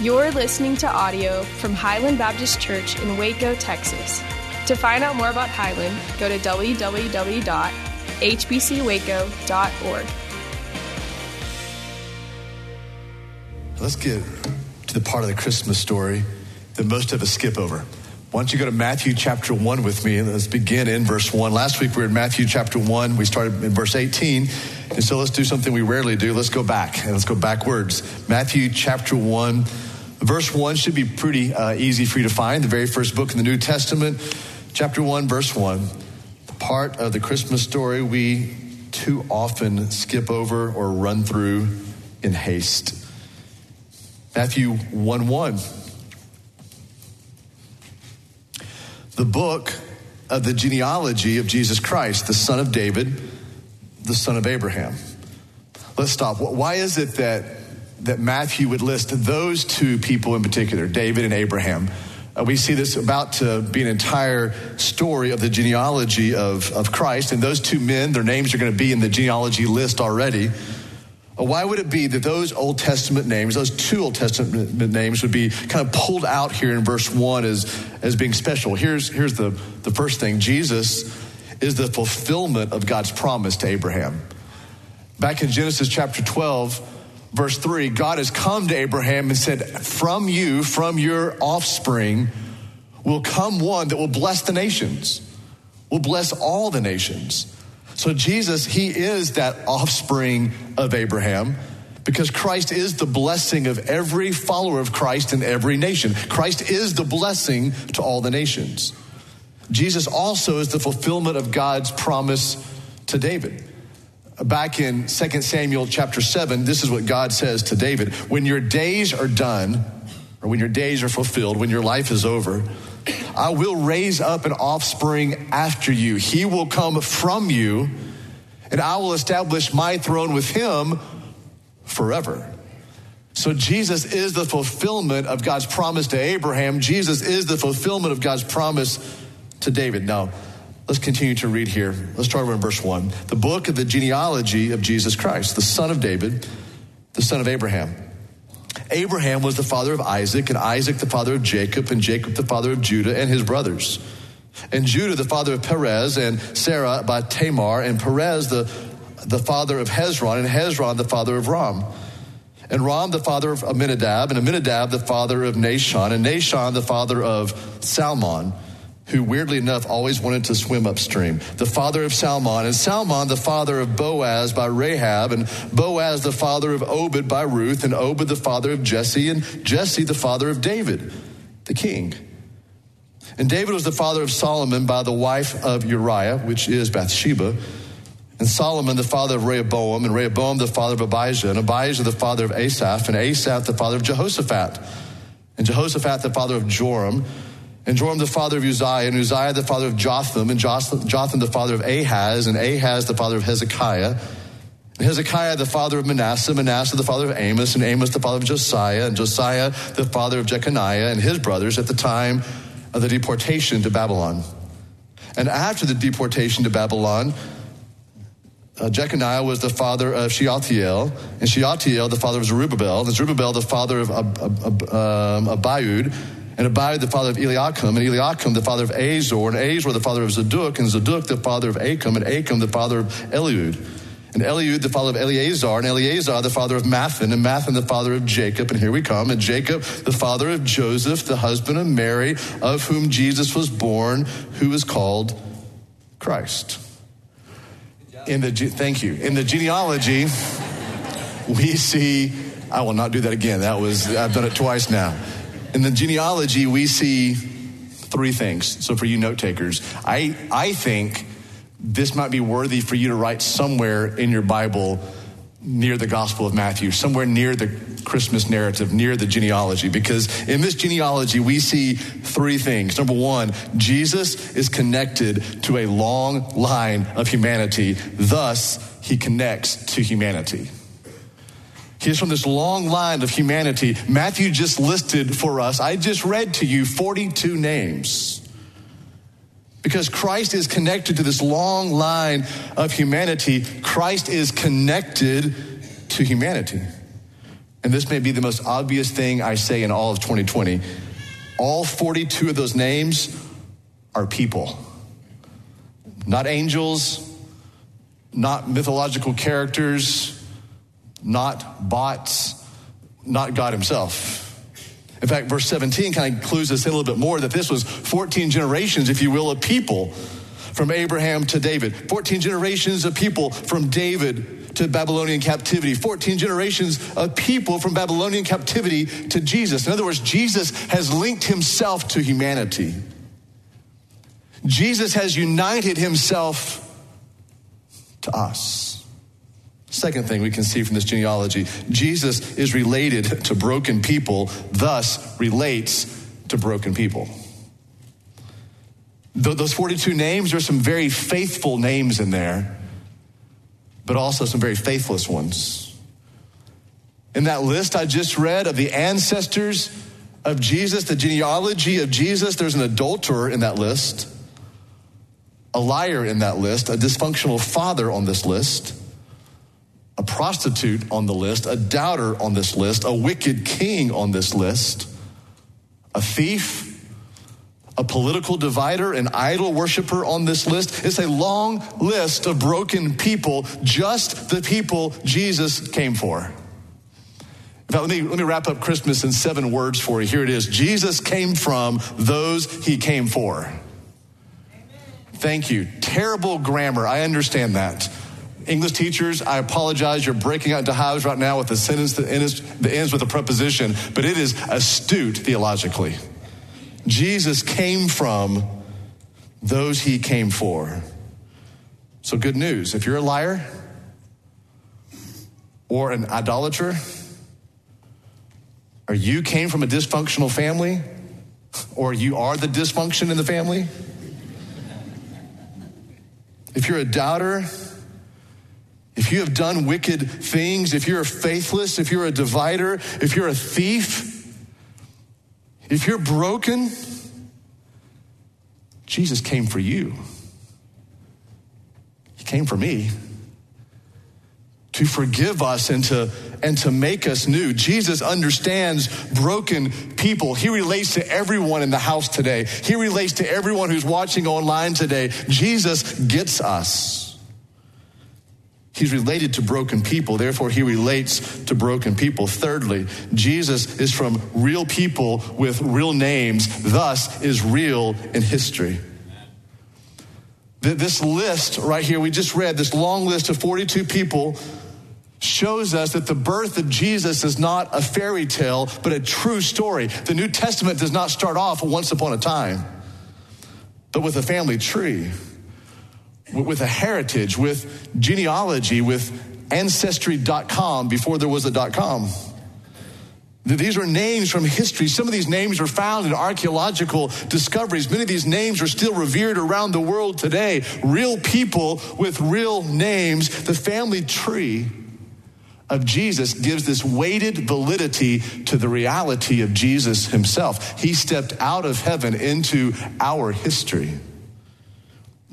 You're listening to audio from Highland Baptist Church in Waco, Texas. To find out more about Highland, go to www.hbcwaco.org. Let's get to the part of the Christmas story that most of us skip over. Why don't you go to Matthew chapter 1 with me? And let's begin in verse 1. Last week we were in Matthew chapter 1. We started in verse 18. And so let's do something we rarely do. Let's go back and let's go backwards. Matthew chapter 1. Verse 1 should be pretty uh, easy for you to find. The very first book in the New Testament, chapter 1, verse 1. The part of the Christmas story we too often skip over or run through in haste. Matthew 1 1. the book of the genealogy of Jesus Christ, the son of David, the son of Abraham. Let's stop. Why is it that, that Matthew would list those two people in particular, David and Abraham? Uh, we see this about to be an entire story of the genealogy of, of Christ, and those two men, their names are going to be in the genealogy list already. Why would it be that those Old Testament names, those two Old Testament names, would be kind of pulled out here in verse 1 as, as being special? Here's, here's the, the first thing Jesus is the fulfillment of God's promise to Abraham. Back in Genesis chapter 12, verse 3, God has come to Abraham and said, From you, from your offspring, will come one that will bless the nations, will bless all the nations. So Jesus, he is that offspring of Abraham because Christ is the blessing of every follower of Christ in every nation. Christ is the blessing to all the nations. Jesus also is the fulfillment of God's promise to David. Back in 2 Samuel chapter 7, this is what God says to David When your days are done, or when your days are fulfilled, when your life is over, I will raise up an offspring after you. He will come from you, and I will establish my throne with him forever. So Jesus is the fulfillment of God's promise to Abraham. Jesus is the fulfillment of God's promise to David. Now, let's continue to read here. Let's start in verse 1. The book of the genealogy of Jesus Christ, the son of David, the son of Abraham. Abraham was the father of Isaac, and Isaac the father of Jacob, and Jacob the father of Judah and his brothers. And Judah the father of Perez, and Zerah by Tamar, and Perez the, the father of Hezron, and Hezron the father of Ram. And Ram the father of Amminadab, and Amminadab the father of Nahshon, and Nahshon the father of Salmon who weirdly enough always wanted to swim upstream, the father of Salmon, and Salmon the father of Boaz by Rahab, and Boaz the father of Obed by Ruth, and Obed the father of Jesse, and Jesse the father of David, the king. And David was the father of Solomon by the wife of Uriah, which is Bathsheba. And Solomon the father of Rehoboam, and Rehoboam the father of Abijah, and Abijah the father of Asaph, and Asaph the father of Jehoshaphat, and Jehoshaphat the father of Joram, and Joram the father of Uzziah, and Uzziah the father of Jotham, and Jotham the father of Ahaz, and Ahaz the father of Hezekiah, and Hezekiah the father of Manasseh, Manasseh the father of Amos, and Amos the father of Josiah, and Josiah the father of Jeconiah and his brothers at the time of the deportation to Babylon. And after the deportation to Babylon, uh, Jeconiah was the father of Shealtiel, and Shealtiel the father of Zerubbabel, and Zerubbabel the father of Ab- Ab- Ab- um, Abiud, and Abiud the father of Eliakim, and Eliakim the father of Azor, and Azor the father of Zadok, and Zadok the father of Achim, and Achim the father of Eliud, and Eliud the father of Eleazar, and Eleazar the father of Matthan, and Matthan the father of Jacob, and here we come, and Jacob the father of Joseph, the husband of Mary, of whom Jesus was born, who is called Christ. In the thank you. In the genealogy, we see. I will not do that again. That was I've done it twice now. In the genealogy, we see three things. So for you note takers, I, I think this might be worthy for you to write somewhere in your Bible near the Gospel of Matthew, somewhere near the Christmas narrative, near the genealogy, because in this genealogy, we see three things. Number one, Jesus is connected to a long line of humanity, thus, he connects to humanity. He's from this long line of humanity. Matthew just listed for us, I just read to you 42 names. Because Christ is connected to this long line of humanity, Christ is connected to humanity. and this may be the most obvious thing I say in all of 2020, all 42 of those names are people. Not angels, not mythological characters, not bots, not God Himself. In fact, verse 17 kind of clues us in a little bit more that this was 14 generations, if you will, of people from Abraham to David, 14 generations of people from David to Babylonian captivity, 14 generations of people from Babylonian captivity to Jesus. In other words, Jesus has linked himself to humanity. Jesus has united himself to us. Second thing we can see from this genealogy Jesus is related to broken people, thus relates to broken people. Those 42 names, there's some very faithful names in there, but also some very faithless ones. In that list I just read of the ancestors of Jesus, the genealogy of Jesus, there's an adulterer in that list, a liar in that list, a dysfunctional father on this list, a prostitute on the list, a doubter on this list, a wicked king on this list, a thief a political divider, an idol worshiper on this list. It's a long list of broken people, just the people Jesus came for. In fact, let me, let me wrap up Christmas in seven words for you. Here it is Jesus came from those he came for. Thank you. Terrible grammar. I understand that. English teachers, I apologize. You're breaking out into hives right now with a sentence that ends, that ends with a preposition, but it is astute theologically. Jesus came from those he came for. So, good news. If you're a liar or an idolater, or you came from a dysfunctional family, or you are the dysfunction in the family, if you're a doubter, if you have done wicked things, if you're faithless, if you're a divider, if you're a thief, if you're broken, Jesus came for you. He came for me to forgive us and to and to make us new. Jesus understands broken people. He relates to everyone in the house today. He relates to everyone who's watching online today. Jesus gets us. He's related to broken people, therefore, he relates to broken people. Thirdly, Jesus is from real people with real names, thus, is real in history. This list right here, we just read, this long list of 42 people, shows us that the birth of Jesus is not a fairy tale, but a true story. The New Testament does not start off once upon a time, but with a family tree with a heritage, with genealogy, with ancestry.com before there was a dot .com. These are names from history. Some of these names are found in archaeological discoveries. Many of these names are still revered around the world today. Real people with real names. The family tree of Jesus gives this weighted validity to the reality of Jesus himself. He stepped out of heaven into our history.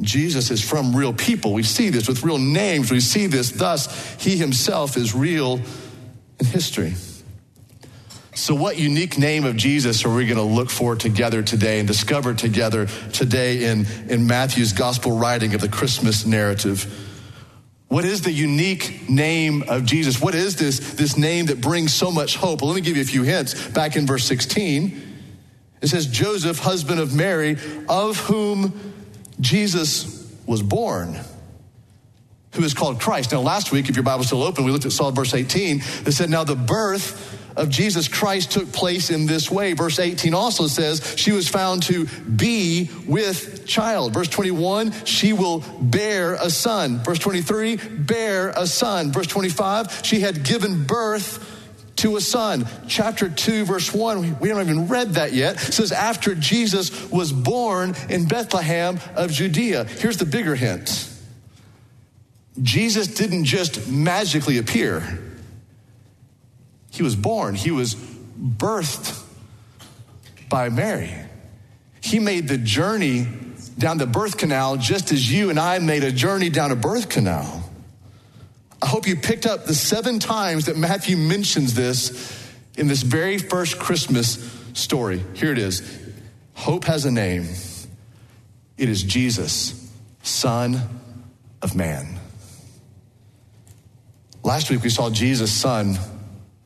Jesus is from real people. We see this with real names. We see this. Thus, he himself is real in history. So, what unique name of Jesus are we going to look for together today and discover together today in, in Matthew's gospel writing of the Christmas narrative? What is the unique name of Jesus? What is this, this name that brings so much hope? Well, let me give you a few hints. Back in verse 16, it says, Joseph, husband of Mary, of whom Jesus was born, who is called Christ. Now, last week, if your Bible's still open, we looked at Psalm verse 18 that said, Now the birth of Jesus Christ took place in this way. Verse 18 also says, She was found to be with child. Verse 21, she will bear a son. Verse 23, bear a son. Verse 25, she had given birth to a son. Chapter 2, verse 1, we haven't even read that yet. Says, After Jesus was born in Bethlehem of Judea. Here's the bigger hint Jesus didn't just magically appear, he was born, he was birthed by Mary. He made the journey down the birth canal just as you and I made a journey down a birth canal. I hope you picked up the seven times that Matthew mentions this in this very first Christmas story. Here it is Hope has a name. It is Jesus, Son of Man. Last week we saw Jesus, Son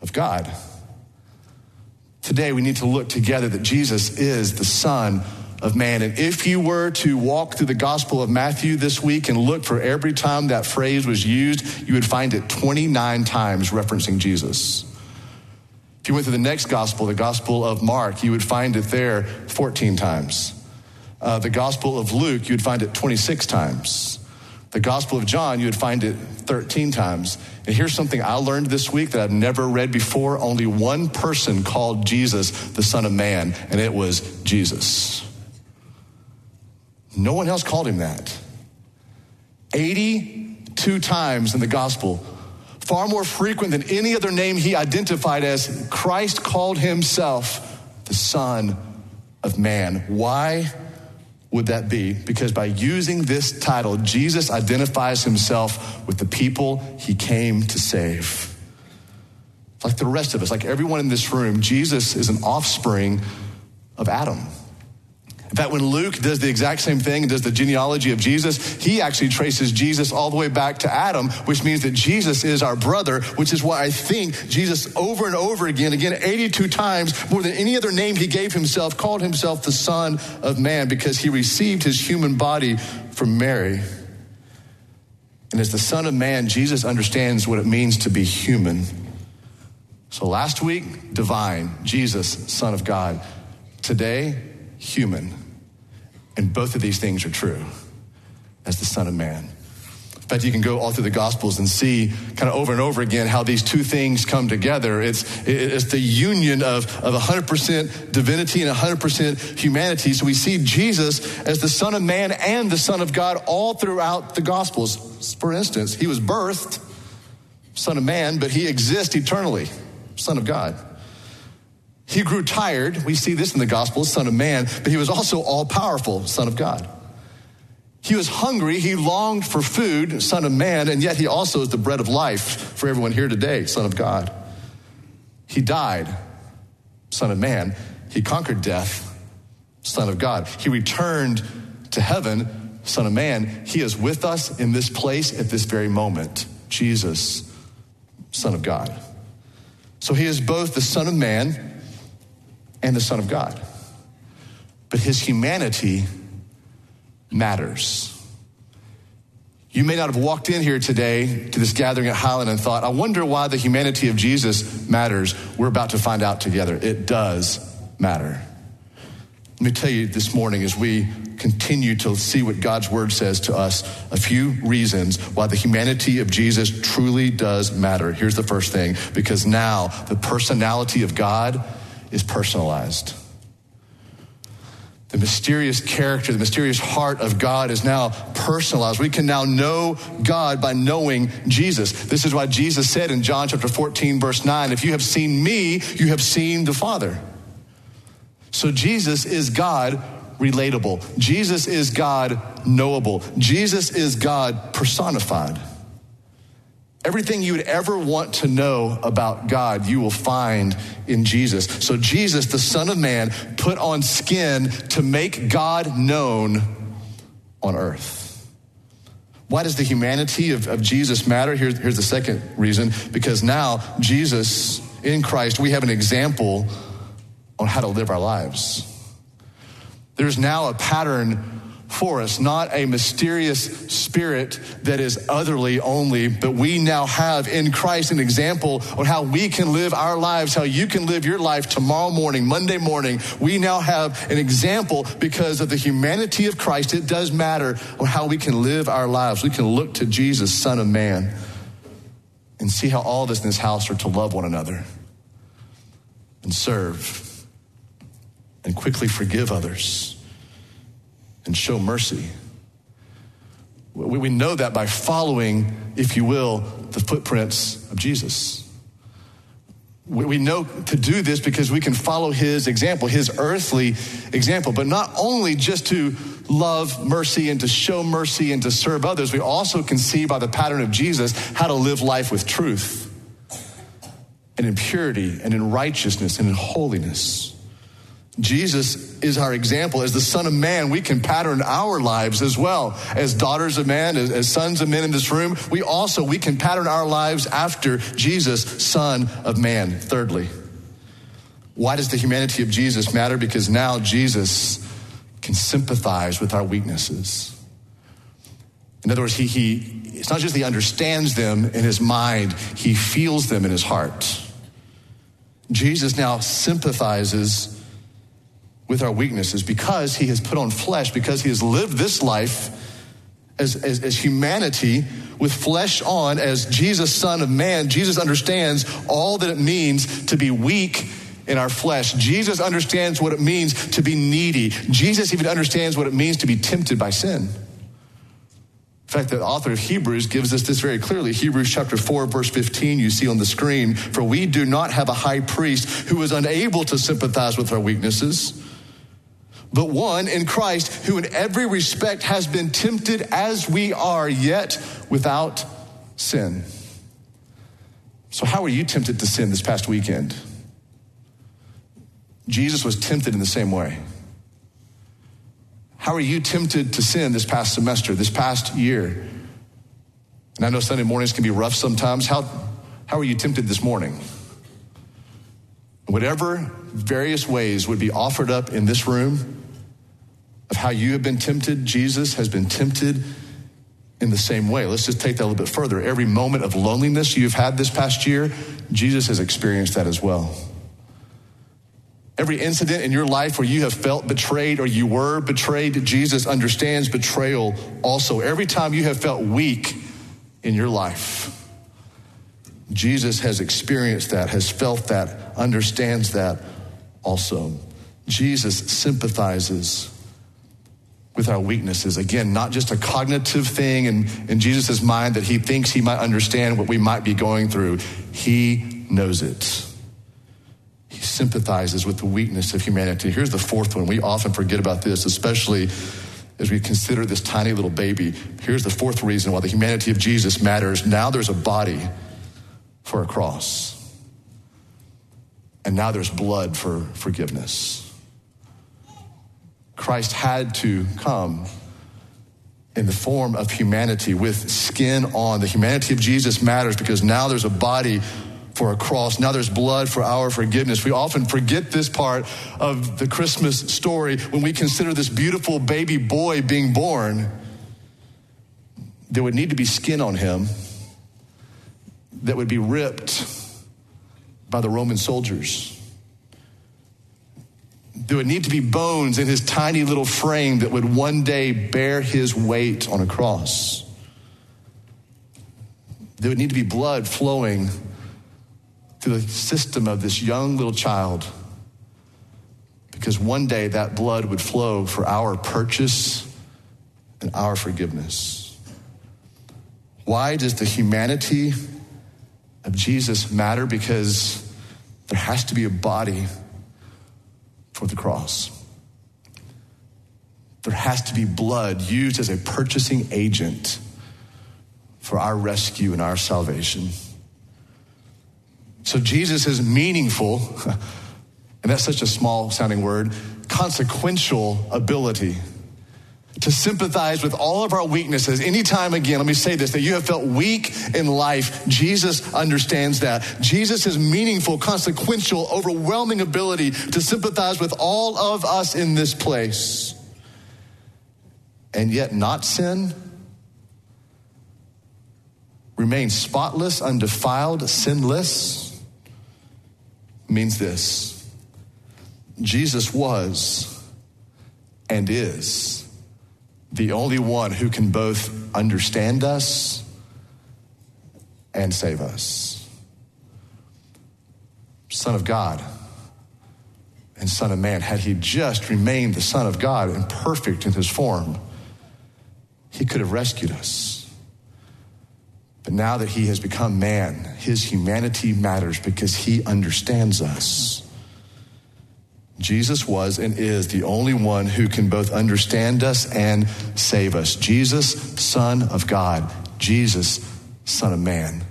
of God. Today we need to look together that Jesus is the Son of man. And if you were to walk through the Gospel of Matthew this week and look for every time that phrase was used, you would find it 29 times referencing Jesus. If you went to the next Gospel, the Gospel of Mark, you would find it there 14 times. Uh, the Gospel of Luke, you would find it 26 times. The Gospel of John, you would find it 13 times. And here's something I learned this week that I've never read before. Only one person called Jesus the Son of Man, and it was Jesus. No one else called him that. 82 times in the gospel, far more frequent than any other name he identified as, Christ called himself the Son of Man. Why would that be? Because by using this title, Jesus identifies himself with the people he came to save. Like the rest of us, like everyone in this room, Jesus is an offspring of Adam. In fact, when Luke does the exact same thing and does the genealogy of Jesus, he actually traces Jesus all the way back to Adam, which means that Jesus is our brother, which is why I think Jesus over and over again, again 82 times, more than any other name he gave himself, called himself the Son of Man because he received his human body from Mary. And as the Son of Man, Jesus understands what it means to be human. So last week, divine, Jesus, Son of God. Today, human. And both of these things are true as the Son of Man. In fact, you can go all through the Gospels and see kind of over and over again how these two things come together. It's, it's the union of, of 100% divinity and 100% humanity. So we see Jesus as the Son of Man and the Son of God all throughout the Gospels. For instance, he was birthed, Son of Man, but he exists eternally, Son of God. He grew tired. We see this in the gospel, son of man, but he was also all powerful, son of God. He was hungry. He longed for food, son of man, and yet he also is the bread of life for everyone here today, son of God. He died, son of man. He conquered death, son of God. He returned to heaven, son of man. He is with us in this place at this very moment. Jesus, son of God. So he is both the son of man and the Son of God. But his humanity matters. You may not have walked in here today to this gathering at Highland and thought, I wonder why the humanity of Jesus matters. We're about to find out together. It does matter. Let me tell you this morning as we continue to see what God's word says to us, a few reasons why the humanity of Jesus truly does matter. Here's the first thing because now the personality of God is personalized. The mysterious character, the mysterious heart of God is now personalized. We can now know God by knowing Jesus. This is why Jesus said in John chapter 14, verse 9, if you have seen me, you have seen the Father. So Jesus is God relatable. Jesus is God knowable. Jesus is God personified. Everything you would ever want to know about God, you will find in Jesus. So, Jesus, the Son of Man, put on skin to make God known on earth. Why does the humanity of, of Jesus matter? Here's, here's the second reason because now, Jesus, in Christ, we have an example on how to live our lives. There's now a pattern for us, not a mysterious spirit that is otherly only, but we now have in Christ an example on how we can live our lives, how you can live your life tomorrow morning, Monday morning. We now have an example because of the humanity of Christ. It does matter on how we can live our lives. We can look to Jesus, Son of Man, and see how all of us in this house are to love one another and serve and quickly forgive others and show mercy. We know that by following, if you will, the footprints of Jesus. We know to do this because we can follow his example, his earthly example, but not only just to love mercy and to show mercy and to serve others, we also can see by the pattern of Jesus how to live life with truth and in purity and in righteousness and in holiness. Jesus is our example. As the Son of Man, we can pattern our lives as well. As daughters of man, as, as, sons of men in this room, we also, we can pattern our lives after Jesus, Son of Man. Thirdly, why does the humanity of Jesus matter? Because now Jesus can sympathize with our weaknesses. In other words, he, he, it's not just he understands them in his mind, he feels them in his heart. Jesus now sympathizes with our weaknesses because he has put on flesh, because he has lived this life as, as, as, humanity with flesh on, as Jesus, Son of Man. Jesus understands all that it means to be weak in our flesh. Jesus understands what it means to be needy. Jesus even understands what it means to be tempted by sin. In fact, the author of Hebrews gives us this very clearly. Hebrews chapter 4, verse 15, you see on the screen. For we do not have a high priest who is unable to sympathize with our weaknesses, but one in Christ who in every respect has been tempted as we are, yet without sin. So, how were you tempted to sin this past weekend? Jesus was tempted in the same way. How are you tempted to sin this past semester, this past year? And I know Sunday mornings can be rough sometimes. How, how are you tempted this morning? Whatever various ways would be offered up in this room of how you have been tempted, Jesus has been tempted in the same way. Let's just take that a little bit further. Every moment of loneliness you've had this past year, Jesus has experienced that as well. Every incident in your life where you have felt betrayed or you were betrayed, Jesus understands betrayal also. Every time you have felt weak in your life, Jesus has experienced that, has felt that, understands that also. Jesus sympathizes with our weaknesses. Again, not just a cognitive thing in, in Jesus' mind that he thinks he might understand what we might be going through. He knows it. He sympathizes with the weakness of humanity. Here's the fourth one. We often forget about this, especially as we consider this tiny little baby. Here's the fourth reason why the humanity of Jesus matters. Now there's a body for a cross, and now there's blood for forgiveness. Christ had to come in the form of humanity with skin on. The humanity of Jesus matters because now there's a body for a cross. Now there's blood for our forgiveness. We often forget this part of the Christmas story when we consider this beautiful baby boy being born. There would need to be skin on him that would be ripped by the Roman soldiers. There would need to be bones in his tiny little frame that would one day bear his weight on a cross. There would need to be blood flowing through the system of this young little child because one day that blood would flow for our purchase and our forgiveness. Why does the humanity of Jesus matter? Because there has to be a body for the cross. There has to be blood used as a purchasing agent for our rescue and our salvation. So Jesus is meaningful, and that's such a small sounding word, consequential ability to sympathize with all of our weaknesses. Anytime again let me say this that you have felt weak in life. Jesus understands that. Jesus meaningful consequential overwhelming ability to sympathize with all of us in this place. And yet not sin remain spotless undefiled sinless means this. Jesus was and is the only one who can both understand us and save us. Son of God and Son of Man, had he just remained the Son of God and perfect in his form, he could have rescued us. But now that he has become man, his humanity matters because he understands us. Jesus was and is the only one who can both understand us and save us. Jesus, Son of God. Jesus, Son of Man.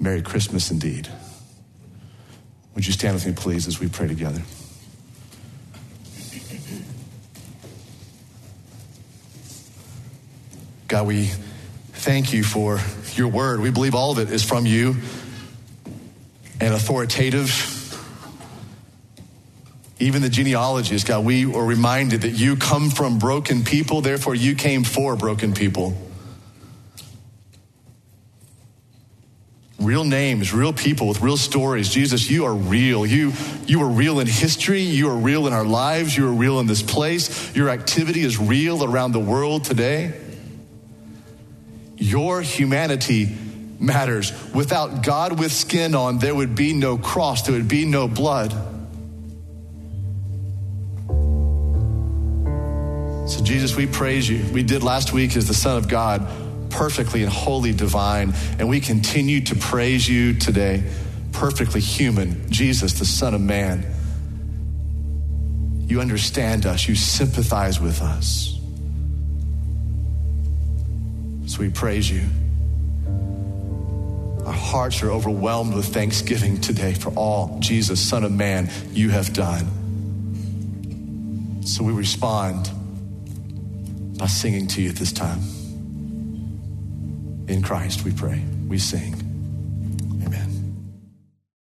Merry Christmas indeed. Would you stand with me, please, as we pray together? God, we thank you for your word. We believe all of it is from you and authoritative. Even the genealogies, God, we are reminded that you come from broken people, therefore, you came for broken people. real names, real people with real stories. Jesus, you are real. You, you are real in history. You are real in our lives. You are real in this place. Your activity is real around the world today. Your humanity matters. Without God with skin on, there would be no cross, there would be no blood. So, Jesus, we praise you. We did last week as the Son of God perfectly and wholly divine. And we continue to praise you today, perfectly human, Jesus, the Son of Man. You understand us, you sympathize with us. So we praise you. Our hearts are overwhelmed with thanksgiving today for all Jesus, Son of Man, you have done. So we respond by singing to you at this time. In Christ we pray. We sing.